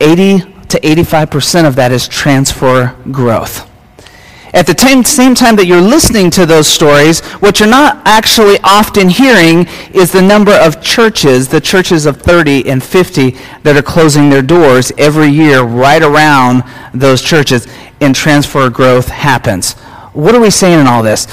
80 to 85% of that is transfer growth. At the same, same time that you're listening to those stories, what you're not actually often hearing is the number of churches, the churches of 30 and 50, that are closing their doors every year right around those churches, and transfer growth happens. What are we saying in all this?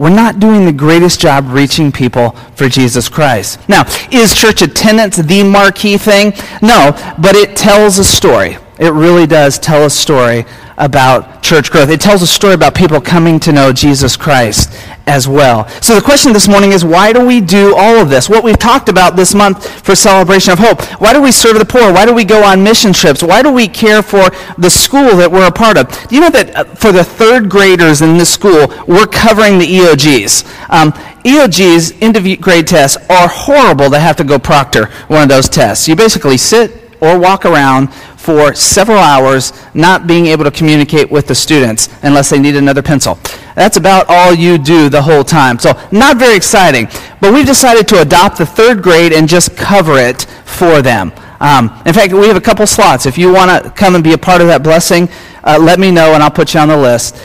We're not doing the greatest job reaching people for Jesus Christ. Now, is church attendance the marquee thing? No, but it tells a story. It really does tell a story about church growth. It tells a story about people coming to know Jesus Christ as well. So the question this morning is why do we do all of this? What we've talked about this month for Celebration of Hope. Why do we serve the poor? Why do we go on mission trips? Why do we care for the school that we're a part of? Do you know that uh, for the third graders in this school, we're covering the EOGs? Um, EOGs, end of grade tests, are horrible to have to go proctor one of those tests. You basically sit or walk around for several hours not being able to communicate with the students unless they need another pencil. That's about all you do the whole time. So, not very exciting. But we've decided to adopt the third grade and just cover it for them. Um, in fact, we have a couple slots. If you want to come and be a part of that blessing, uh, let me know and I'll put you on the list.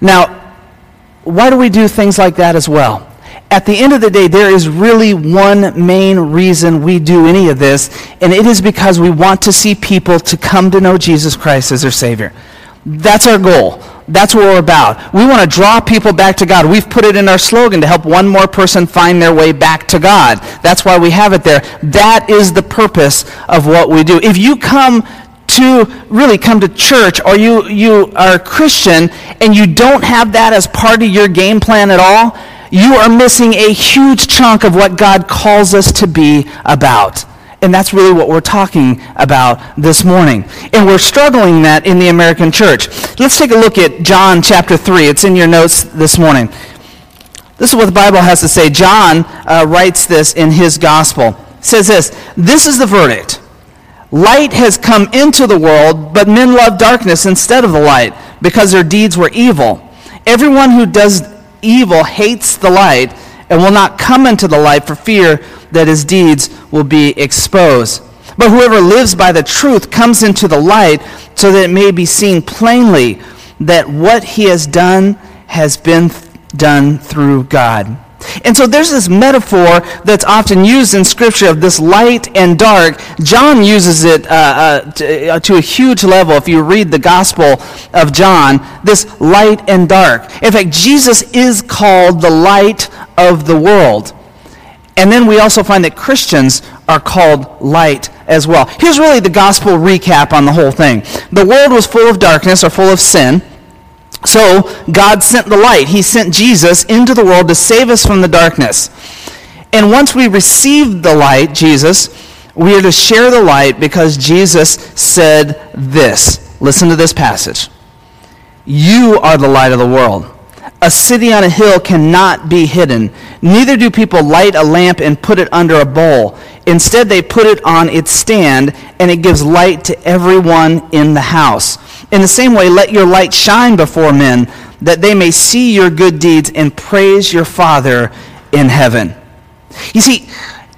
Now, why do we do things like that as well? At the end of the day, there is really one main reason we do any of this, and it is because we want to see people to come to know Jesus Christ as their Savior. That's our goal. That's what we're about. We want to draw people back to God. We've put it in our slogan to help one more person find their way back to God. That's why we have it there. That is the purpose of what we do. If you come to really come to church or you, you are a Christian and you don't have that as part of your game plan at all, you are missing a huge chunk of what God calls us to be about. And that's really what we're talking about this morning. And we're struggling that in the American church. Let's take a look at John chapter 3. It's in your notes this morning. This is what the Bible has to say. John uh, writes this in his gospel. It says this This is the verdict. Light has come into the world, but men love darkness instead of the light because their deeds were evil. Everyone who does evil hates the light and will not come into the light for fear that his deeds will be exposed. But whoever lives by the truth comes into the light so that it may be seen plainly that what he has done has been done through God. And so there's this metaphor that's often used in Scripture of this light and dark. John uses it uh, uh, to, uh, to, a huge level if you read the Gospel of John, this light and dark. In fact, Jesus is called the light of the world. And then we also find that Christians are called light as well. Here's really the gospel recap on the whole thing. The world was full of darkness or full of sin. So God sent the light. He sent Jesus into the world to save us from the darkness. And once we received the light, Jesus, we are to share the light because Jesus said this. Listen to this passage. You are the light of the world. A city on a hill cannot be hidden. Neither do people light a lamp and put it under a bowl. Instead, they put it on its stand, and it gives light to everyone in the house. In the same way, let your light shine before men, that they may see your good deeds and praise your Father in heaven. You see,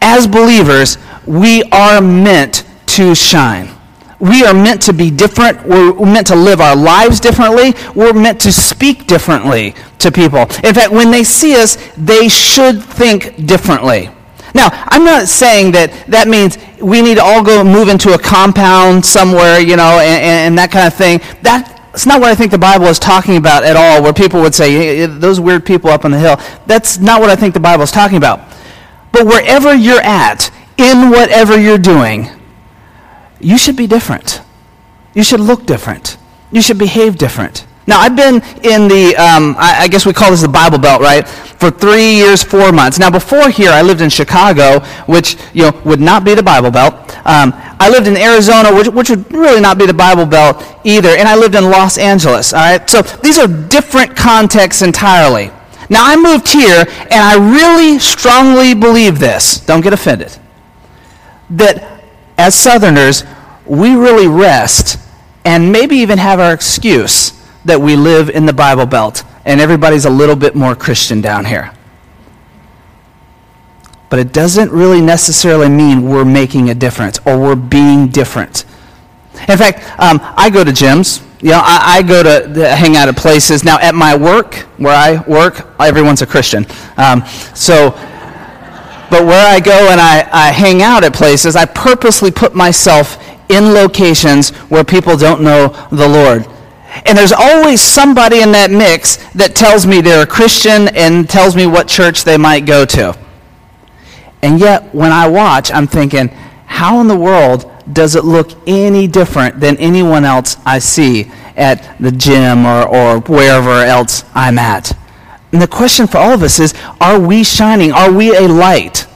as believers, we are meant to shine. We are meant to be different. We're meant to live our lives differently. We're meant to speak differently to people. In fact, when they see us, they should think differently. Now, I'm not saying that that means we need to all go move into a compound somewhere, you know, and, and that kind of thing. That's not what I think the Bible is talking about at all, where people would say, those weird people up on the hill. That's not what I think the Bible is talking about. But wherever you're at, in whatever you're doing, you should be different. You should look different. You should behave different. Now, I've been in the, um, I, I, guess we call this the Bible Belt, right, for three years, four months. Now, before here, I lived in Chicago, which, you know, would not be the Bible Belt. Um, I lived in Arizona, which, which would really not be the Bible Belt either. And I lived in Los Angeles, all right? So these are different contexts entirely. Now, I moved here, and I really strongly believe this. Don't get offended. That as Southerners, we really rest and maybe even have our excuse that we live in the Bible Belt and everybody's a little bit more Christian down here. But it doesn't really necessarily mean we're making a difference or we're being different. In fact, um, I go to gyms. You know, I, I go to, to, hang out at places. Now, at my work, where I work, everyone's a Christian. Um, so, but where I go and I, I hang out at places, I purposely put myself in locations where people don't know the Lord. And there's always somebody in that mix that tells me they're a Christian and tells me what church they might go to. And yet, when I watch, I'm thinking, how in the world does it look any different than anyone else I see at the gym or, or wherever else I'm at? And the question for all of us is are we shining? Are we a light?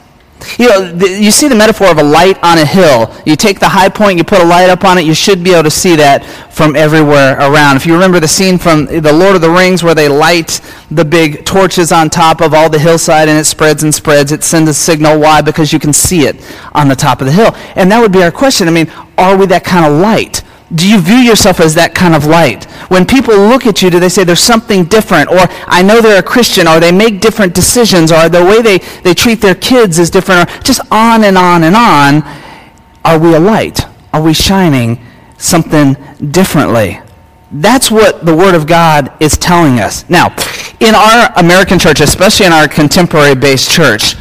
You know, the, you see the metaphor of a light on a hill. You take the high point, you put a light up on it, you should be able to see that from everywhere around. If you remember the scene from The Lord of the Rings where they light the big torches on top of all the hillside and it spreads and spreads, it sends a signal. Why? Because you can see it on the top of the hill. And that would be our question. I mean, are we that kind of light? Do you view yourself as that kind of light? When people look at you, do they say there's something different? Or I know they're a Christian, or they make different decisions, or the way they, they treat their kids is different, or just on and on and on. Are we a light? Are we shining something differently? That's what the Word of God is telling us. Now, in our American church, especially in our contemporary based church,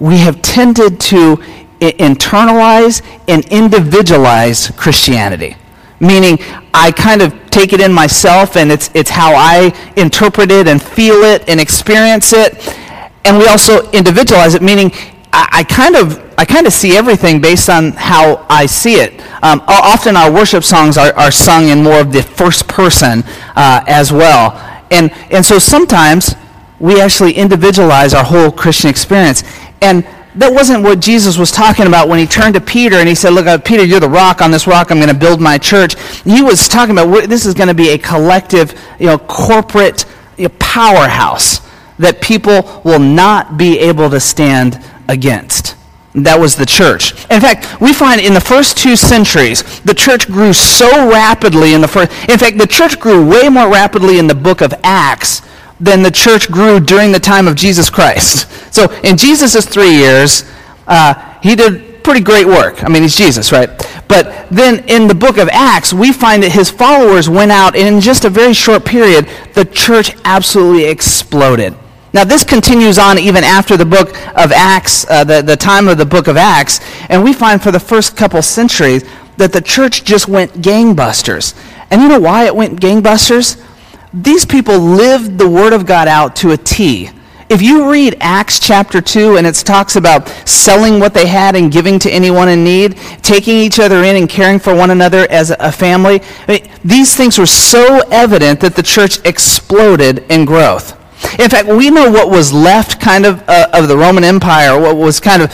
we have tended to internalize and individualize Christianity meaning I kind of take it in myself and it's, it's how I interpret it and feel it and experience it. And we also individualize it, meaning I, I kind of I kind of see everything based on how I see it. Um, often our worship songs are, are sung in more of the first person uh, as well. And, and so sometimes we actually individualize our whole Christian experience. And that wasn't what Jesus was talking about when he turned to Peter and he said, Look, uh, Peter, you're the rock. On this rock, I'm going to build my church. He was talking about this is going to be a collective, you know, corporate you know, powerhouse that people will not be able to stand against. That was the church. In fact, we find in the first two centuries, the church grew so rapidly in the first. In fact, the church grew way more rapidly in the book of Acts than the church grew during the time of Jesus Christ. So in Jesus' three years, uh, he did pretty great work. I mean, he's Jesus, right? But then in the book of Acts, we find that his followers went out, and in just a very short period, the church absolutely exploded. Now, this continues on even after the book of Acts, uh, the, the time of the book of Acts, and we find for the first couple centuries that the church just went gangbusters. And you know why it went gangbusters? These people lived the Word of God out to a T. If you read Acts chapter 2 and it talks about selling what they had and giving to anyone in need, taking each other in and caring for one another as a family, I mean, these things were so evident that the church exploded in growth. In fact, we know what was left kind of uh, of the Roman Empire, what was kind of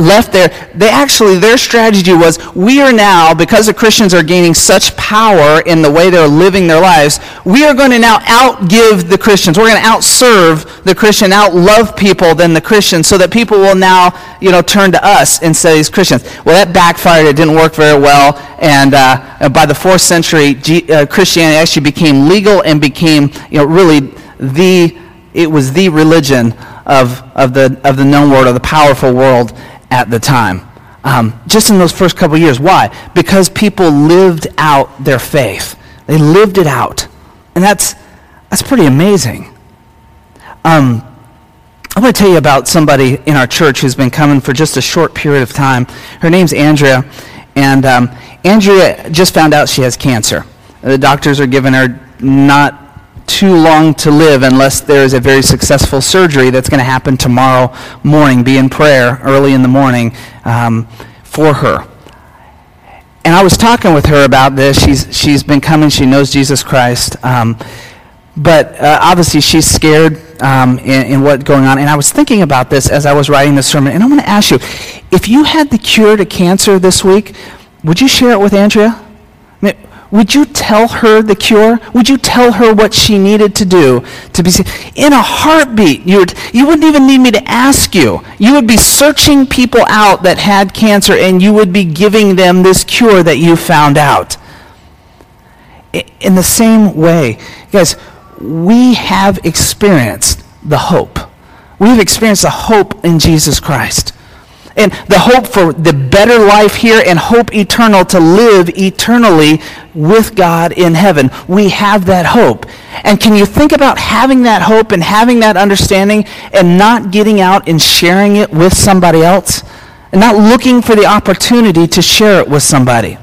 left there, they actually, their strategy was we are now, because the Christians are gaining such power in the way they're living their lives, we are going to now outgive the Christians. We're going to outserve the Christian, outlove people than the Christians, so that people will now, you know, turn to us instead of these Christians. Well, that backfired. It didn't work very well. And uh, by the fourth century, G- uh, Christianity actually became legal and became, you know, really the, it was the religion of, of, the, of the known world, of the powerful world at the time. Um, just in those first couple years. Why? Because people lived out their faith. They lived it out. And that's, that's pretty amazing. Um, I want to tell you about somebody in our church who's been coming for just a short period of time. Her name's Andrea. And um, Andrea just found out she has cancer. The doctors are giving her not too long to live unless there is a very successful surgery that's going to happen tomorrow morning. Be in prayer early in the morning um, for her. And I was talking with her about this. She's, she's been coming, she knows Jesus Christ. Um, but uh, obviously, she's scared um, in, in what's going on. And I was thinking about this as I was writing this sermon. And I want to ask you if you had the cure to cancer this week, would you share it with Andrea? Would you tell her the cure? Would you tell her what she needed to do to be saved? in a heartbeat? You, would, you wouldn't even need me to ask you. You would be searching people out that had cancer and you would be giving them this cure that you found out. In the same way, guys, we have experienced the hope. We've experienced the hope in Jesus Christ. And the hope for the better life here and hope eternal to live eternally with God in heaven. We have that hope. And can you think about having that hope and having that understanding and not getting out and sharing it with somebody else? And not looking for the opportunity to share it with somebody.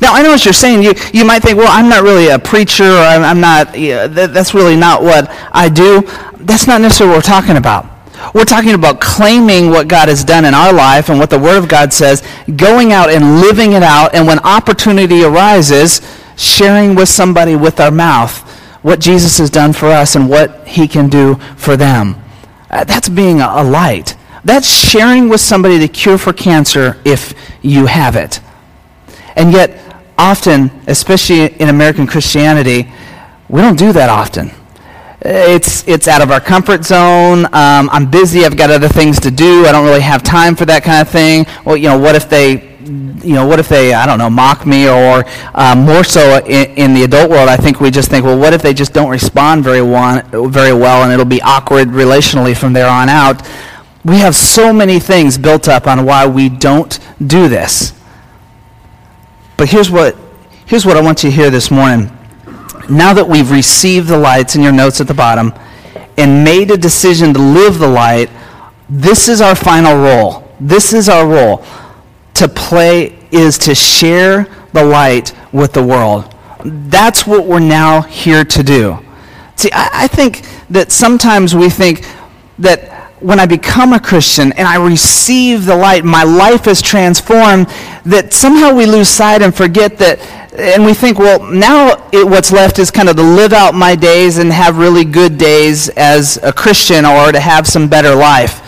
Now, I know what you're saying. You, you might think, well, I'm not really a preacher, or I'm, I'm not, that's really not what I do. That's not necessarily what we're talking about. We're talking about claiming what God has done in our life and what the Word of God says, going out and living it out, and when opportunity arises, sharing with somebody with our mouth what Jesus has done for us and what He can do for them. Uh, that's being a, a light. That's sharing with somebody the cure for cancer if you have it. And yet, often, especially in American Christianity, we don't do that often. It's, it's out of our comfort zone. Um, I'm busy. I've got other things to do. I don't really have time for that kind of thing. Well, you know, what if they, you know, what if they, I don't know, mock me or um, more so in, in, the adult world, I think we just think, well, what if they just don't respond very, one, very well and it'll be awkward relationally from there on out. We have so many things built up on why we don't do this. But here's what, here's what I want you to hear this morning. Now that we've received the lights in your notes at the bottom and made a decision to live the light, this is our final role. This is our role. To play is to share the light with the world. That's what we're now here to do. See, I, I think that sometimes we think that when I become a Christian and I receive the light, my life is transformed, that somehow we lose sight and forget that, and we think, well, now it, what's left is kind of to live out my days and have really good days as a Christian or to have some better life.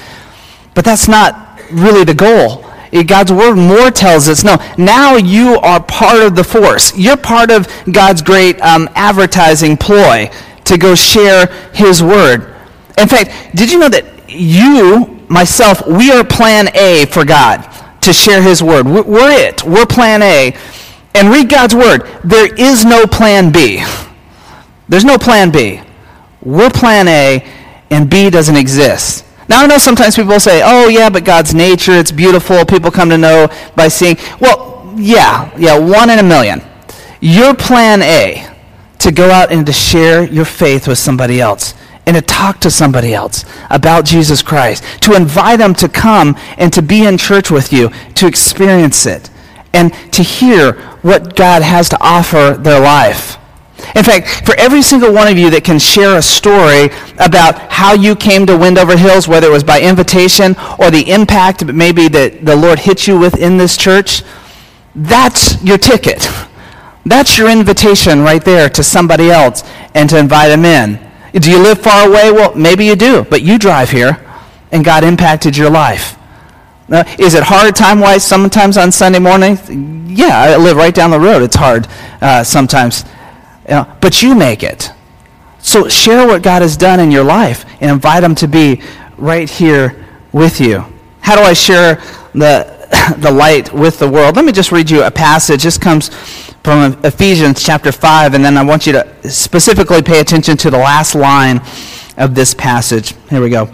But that's not really the goal. God's word more tells us no, now you are part of the force. You're part of God's great um, advertising ploy to go share his word. In fact, did you know that you, myself, we are plan A for God to share his word. We're it. We're plan A. And read God's word. There is no plan B. There's no plan B. We're plan A, and B doesn't exist. Now, I know sometimes people say, oh, yeah, but God's nature, it's beautiful. People come to know by seeing. Well, yeah, yeah, one in a million. Your plan A to go out and to share your faith with somebody else and to talk to somebody else about Jesus Christ, to invite them to come and to be in church with you, to experience it, and to hear what God has to offer their life. In fact, for every single one of you that can share a story about how you came to Wendover Hills, whether it was by invitation or the impact maybe that the Lord hit you with in this church, that's your ticket. That's your invitation right there to somebody else and to invite them in. Do you live far away? Well, maybe you do, but you drive here, and God impacted your life. Now, is it hard time-wise sometimes on Sunday morning? Yeah, I live right down the road. It's hard uh, sometimes. You know, but you make it. So share what God has done in your life and invite them to be right here with you. How do I share the, the light with the world? Let me just read you a passage. This comes from Ephesians chapter 5, and then I want you to specifically pay attention to the last line of this passage. Here we go.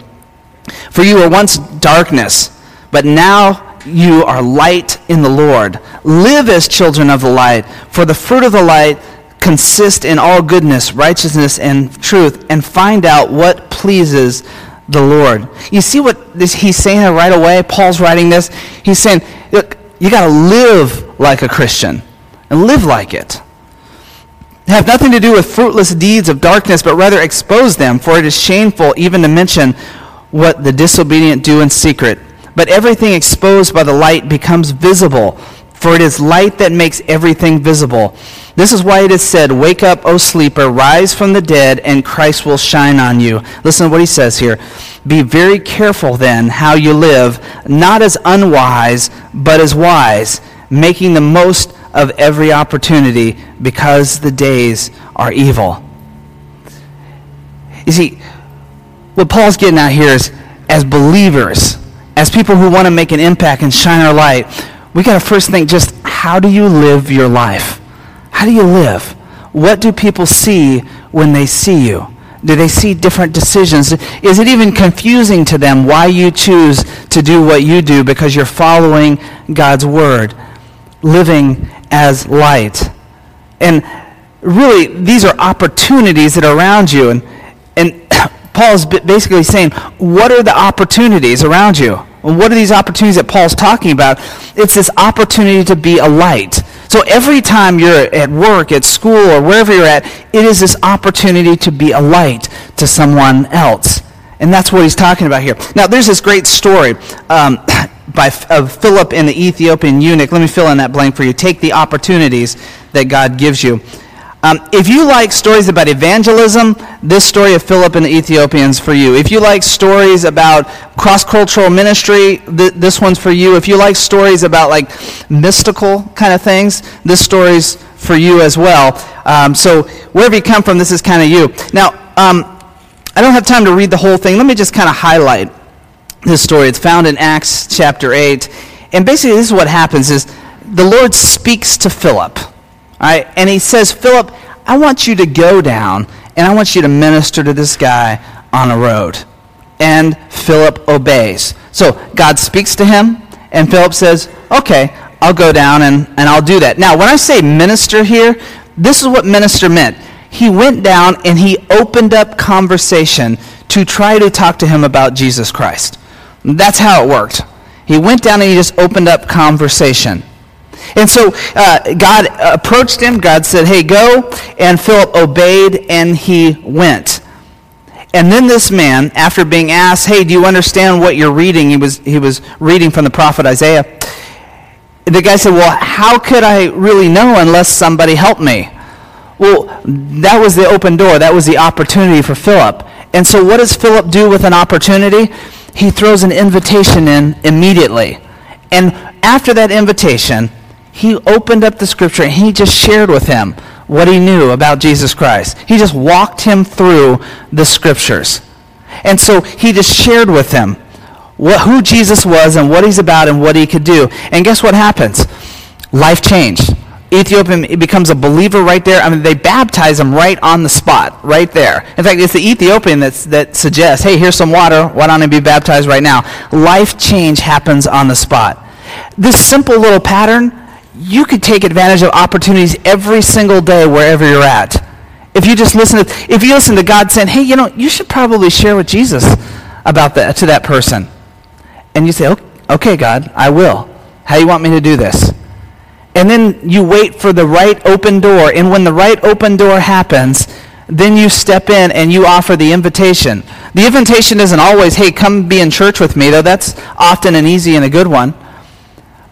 For you were once darkness, but now you are light in the Lord. Live as children of the light, for the fruit of the light consists in all goodness, righteousness, and truth, and find out what pleases the Lord. You see what this, he's saying right away? Paul's writing this. He's saying, look, you got to live like a Christian and live like it. Have nothing to do with fruitless deeds of darkness, but rather expose them, for it is shameful even to mention what the disobedient do in secret. But everything exposed by the light becomes visible, for it is light that makes everything visible. This is why it is said, Wake up, O sleeper, rise from the dead, and Christ will shine on you. Listen to what he says here. Be very careful then how you live, not as unwise, but as wise, making the most of every opportunity because the days are evil. You see, what Paul's getting at here is as believers, as people who want to make an impact and shine our light, we got to first think just how do you live your life? How do you live? What do people see when they see you? Do they see different decisions? Is it even confusing to them why you choose to do what you do because you're following God's word, living as light? And really, these are opportunities that are around you. And, and Paul's basically saying, what are the opportunities around you? What are these opportunities that Paul's talking about? It's this opportunity to be a light. So every time you're at work, at school, or wherever you're at, it is this opportunity to be a light to someone else. And that's what he's talking about here. Now, there's this great story um, by, of Philip and the Ethiopian eunuch. Let me fill in that blank for you. Take the opportunities that God gives you. Um, if you like stories about evangelism, this story of Philip and the Ethiopians for you. If you like stories about cross-cultural ministry, th- this one's for you. If you like stories about like mystical kind of things, this story's for you as well. Um, so wherever you come from, this is kind of you. Now, um, I don't have time to read the whole thing. Let me just kind of highlight this story. It's found in Acts chapter 8. And basically, this is what happens is the Lord speaks to Philip And he says, Philip, I want you to go down and I want you to minister to this guy on a road. And Philip obeys. So God speaks to him, and Philip says, Okay, I'll go down and, and I'll do that. Now, when I say minister here, this is what minister meant. He went down and he opened up conversation to try to talk to him about Jesus Christ. That's how it worked. He went down and he just opened up conversation. And so uh, God approached him. God said, Hey, go. And Philip obeyed and he went. And then this man, after being asked, Hey, do you understand what you're reading? He was, he was reading from the prophet Isaiah. The guy said, Well, how could I really know unless somebody helped me? Well, that was the open door. That was the opportunity for Philip. And so, what does Philip do with an opportunity? He throws an invitation in immediately. And after that invitation, he opened up the scripture and he just shared with him what he knew about Jesus Christ. He just walked him through the scriptures. And so he just shared with him what, who Jesus was and what he's about and what he could do. And guess what happens? Life changed. Ethiopian becomes a believer right there. I mean, they baptize him right on the spot, right there. In fact, it's the Ethiopian that's, that suggests, hey, here's some water. Why don't I be baptized right now? Life change happens on the spot. This simple little pattern you could take advantage of opportunities every single day wherever you're at. If you just listen to, if you listen to God saying, hey, you know, you should probably share with Jesus about that to that person. And you say, okay, God, I will. How you want me to do this? And then you wait for the right open door. And when the right open door happens, then you step in and you offer the invitation. The invitation isn't always, hey, come be in church with me, though that's often an easy and a good one.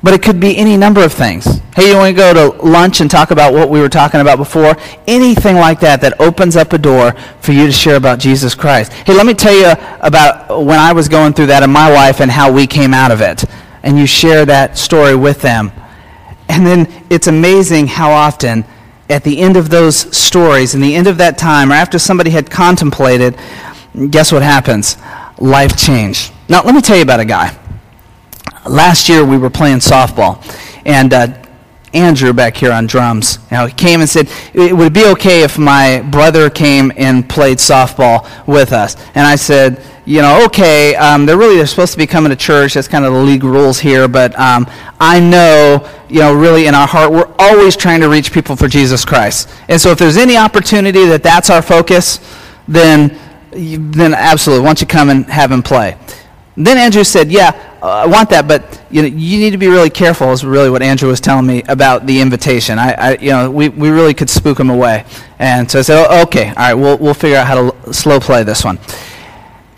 But it could be any number of things. Hey, you want to go to lunch and talk about what we were talking about before? Anything like that that opens up a door for you to share about Jesus Christ. Hey, let me tell you about when I was going through that in my life and how we came out of it. And you share that story with them. And then it's amazing how often at the end of those stories, in the end of that time, or after somebody had contemplated, guess what happens? Life change. Now, let me tell you about a guy last year we were playing softball, and uh, Andrew back here on drums, know, he came and said, "It would be okay if my brother came and played softball with us." And I said, "You know, okay. Um, they're really they're supposed to be coming to church. That's kind of the league rules here. But um, I know, you know, really in our heart, we're always trying to reach people for Jesus Christ. And so if there's any opportunity that that's our focus, then then absolutely, why don't you come and have him play?" Then Andrew said, "Yeah, uh, I want that, but you know, you need to be really careful." Is really what Andrew was telling me about the invitation. I, I you know, we, we really could spook him away, and so I said, oh, "Okay, all right, we'll we'll figure out how to slow play this one."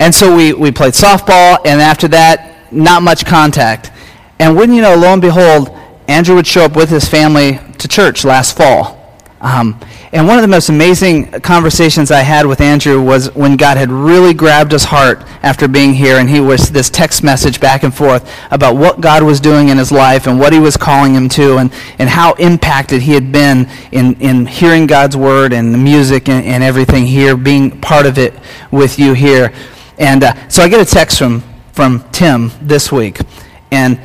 And so we we played softball, and after that, not much contact. And wouldn't you know, lo and behold, Andrew would show up with his family to church last fall. Um, and one of the most amazing conversations I had with Andrew was when God had really grabbed his heart after being here, and he was this text message back and forth about what God was doing in his life and what he was calling him to, and, and how impacted he had been in, in hearing God's word and the music and, and everything here, being part of it with you here. And uh, so I get a text from, from Tim this week, and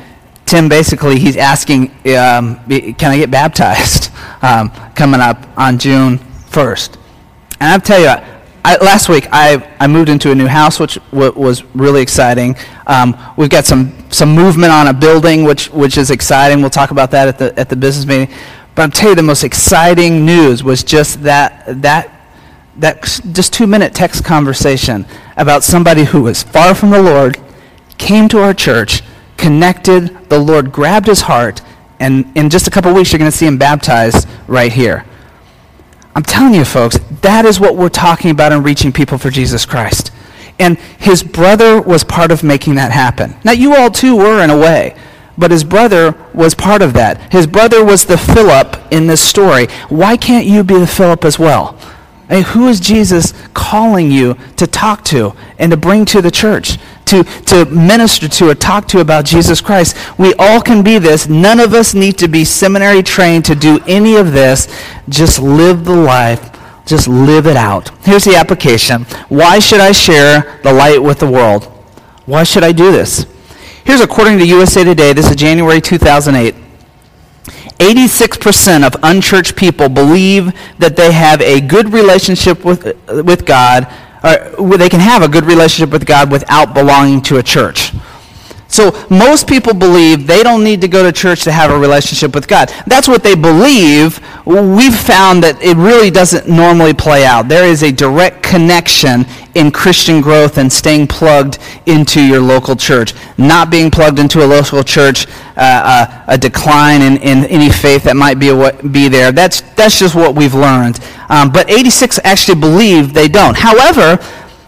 Tim basically he's asking, um, can I get baptized um, coming up on June 1st? And I'll tell you, I, last week I, I moved into a new house, which w- was really exciting. Um, we've got some, some movement on a building, which, which is exciting. We'll talk about that at the, at the business meeting. But I'm telling you, the most exciting news was just that, that, that just two minute text conversation about somebody who was far from the Lord, came to our church, connected, the Lord grabbed his heart, and in just a couple weeks, you're going to see him baptized right here. I'm telling you, folks, that is what we're talking about in reaching people for Jesus Christ. And his brother was part of making that happen. Now, you all too were in a way, but his brother was part of that. His brother was the Philip in this story. Why can't you be the Philip as well? I mean, who is Jesus calling you to talk to and to bring to the church, to, to minister to or talk to about Jesus Christ? We all can be this. None of us need to be seminary trained to do any of this. Just live the life. Just live it out. Here's the application. Why should I share the light with the world? Why should I do this? Here's according to USA Today, this is January 2008. 86% of unchurched people believe that they have a good relationship with, with God, or they can have a good relationship with God without belonging to a church. So most people believe they don't need to go to church to have a relationship with God. That's what they believe. We've found that it really doesn't normally play out. There is a direct connection in Christian growth and staying plugged into your local church. Not being plugged into a local church, uh, a, a, decline in, in any faith that might be, a, be there. That's, that's just what we've learned. Um, but 86 actually believe they don't. However,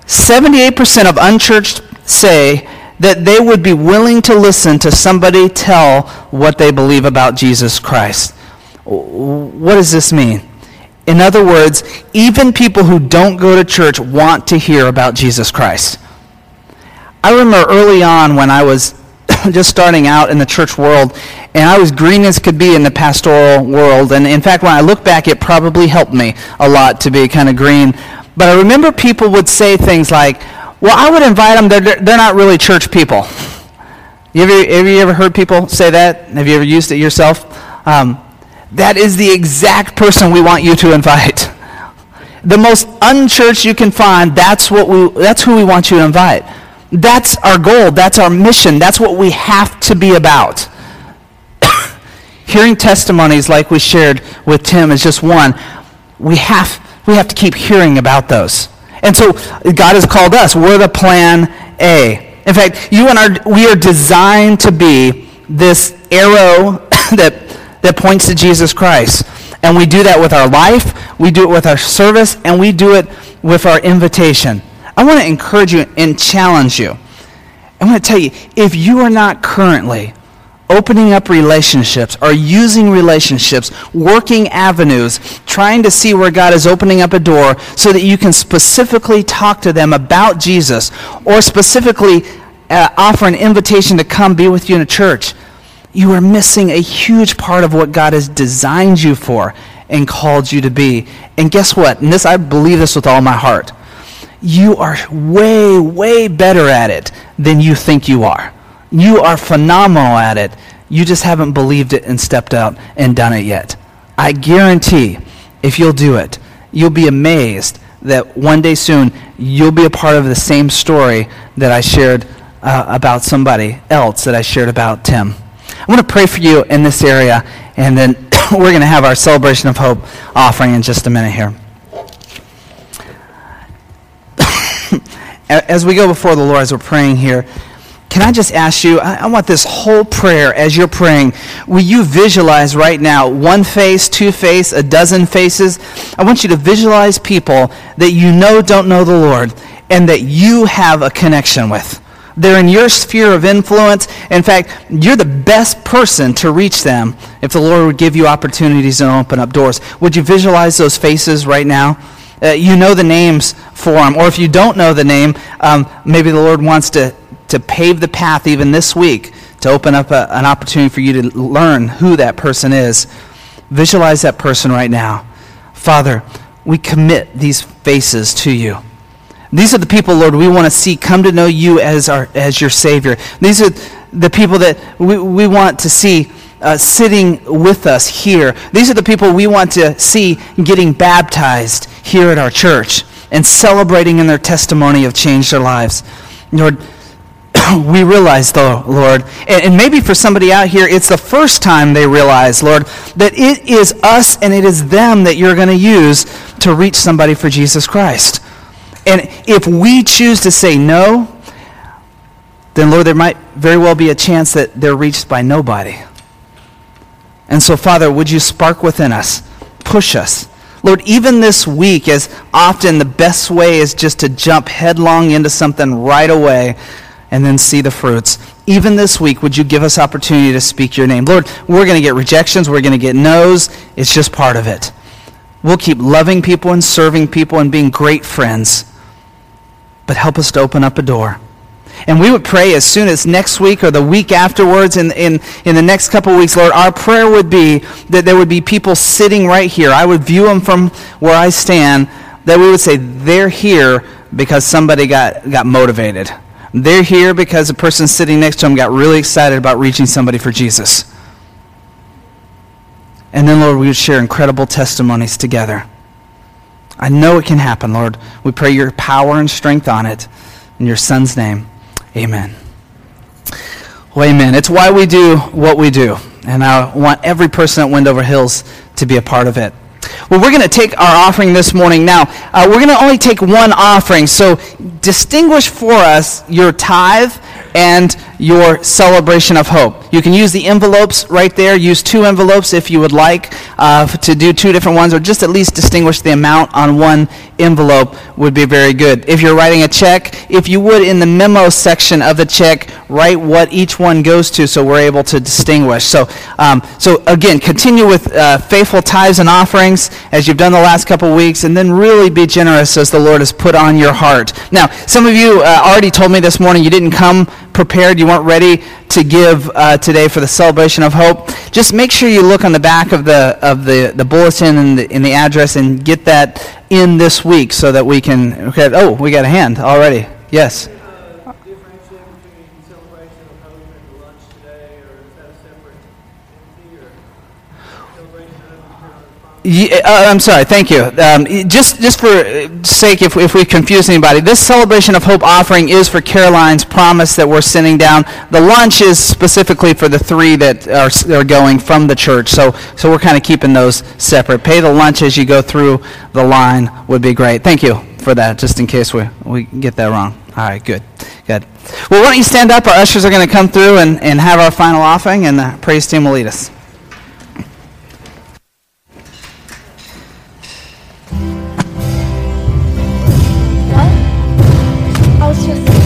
78% of unchurched say that they would be willing to listen to somebody tell what they believe about Jesus Christ. What does this mean? In other words, even people who don't go to church want to hear about Jesus Christ. I remember early on when I was just starting out in the church world, and I was green as could be in the pastoral world. And in fact, when I look back, it probably helped me a lot to be kind of green. But I remember people would say things like, well, I would invite them. They're, they're not really church people. You ever, have you ever heard people say that? Have you ever used it yourself? Um, that is the exact person we want you to invite. The most unchurched you can find, that's, what we, that's who we want you to invite. That's our goal. That's our mission. That's what we have to be about. Hearing testimonies like we shared with Tim is just one. We have, we have to keep hearing about those. And so God has called us. We're the plan A. In fact, you and I, we are designed to be this arrow that, that points to Jesus Christ. And we do that with our life, we do it with our service, and we do it with our invitation. I want to encourage you and challenge you. I want to tell you, if you are not currently opening up relationships or using relationships, working avenues, trying to see where God is opening up a door so that you can specifically talk to them about Jesus or specifically uh, offer an invitation to come be with you in a church, you are missing a huge part of what God has designed you for and called you to be. And guess what? And this I believe this with all my heart. You are way, way better at it than you think you are. You are phenomenal at it. You just haven't believed it and stepped out and done it yet. I guarantee if you'll do it, you'll be amazed that one day soon you'll be a part of the same story that I shared uh, about somebody else that I shared about Tim. I want to pray for you in this area, and then we're going to have our celebration of hope offering in just a minute here. as we go before the Lord, as we're praying here, can I just ask you, I, I, want this whole prayer as you're praying, will you visualize right now one face, two face, a dozen faces? I want you to visualize people that you know don't know the Lord and that you have a connection with. They're in your sphere of influence. In fact, you're the best person to reach them if the Lord would give you opportunities and open up doors. Would you visualize those faces right now? Uh, you know the names for them. Or if you don't know the name, um, maybe the Lord wants to to pave the path even this week to open up a, an opportunity for you to learn who that person is. Visualize that person right now. Father, we commit these faces to you. These are the people, Lord, we want to see come to know you as, our, as your Savior. These are the people that we, we want to see uh, sitting with us here. These are the people we want to see getting baptized here at our church. and celebrating in their testimony of changed their lives. Lord, we realize, though, Lord, and, maybe for somebody out here, it's the first time they realize, Lord, that it is us and it is them that you're going to use to reach somebody for Jesus Christ. And if we choose to say no, then, Lord, there might very well be a chance that they're reached by nobody. And so, Father, would you spark within us, push us. Lord, even this week, as often the best way is just to jump headlong into something right away and then see the fruits. Even this week, would you give us opportunity to speak your name? Lord, we're going to get rejections, we're going to get no's. It's just part of it. We'll keep loving people and serving people and being great friends. But help us to open up a door. And we would pray as soon as next week or the week afterwards, in, in, in the next couple weeks, Lord, our prayer would be that there would be people sitting right here. I would view them from where I stand, that we would say, they're here because somebody got, got motivated. They're here because the person sitting next to them got really excited about reaching somebody for Jesus. And then, Lord, we would share incredible testimonies together. I know it can happen, Lord. We pray your power and strength on it. In your Son's name. Amen. Well, amen. It's why we do what we do. And I want every person at Wendover Hills to be a part of it. Well, we're going to take our offering this morning. Now, uh, we're going to only take one offering. So distinguish for us your tithe and your celebration of hope. You can use the envelopes right there. Use two envelopes if you would like uh, to do two different ones, or just at least distinguish the amount on one envelope would be very good. If you're writing a check, if you would, in the memo section of the check, write what each one goes to so we're able to distinguish. So, um, so again, continue with uh, faithful tithes and offerings as you've done the last couple weeks, and then really be generous as the Lord has put on your heart. Now, some of you uh, already told me this morning you didn't come prepared, you weren't ready to give uh, today for the celebration of hope, just make sure you look on the back of the of the, the bulletin and the, in the address and get that in this week so that we can. Okay, oh, we got a hand already. Yes. Yeah, uh, I'm sorry. Thank you. Um, just, just for sake, if, if we confuse anybody, this celebration of hope offering is for Caroline's promise that we're sending down. The lunch is specifically for the three that are, are going from the church. So, so we're kind of keeping those separate. Pay the lunch as you go through the line would be great. Thank you for that, just in case we, we get that wrong. All right, good, good. Well, why don't you stand up? Our ushers are going to come through and, and have our final offering, and the praise team will lead us. just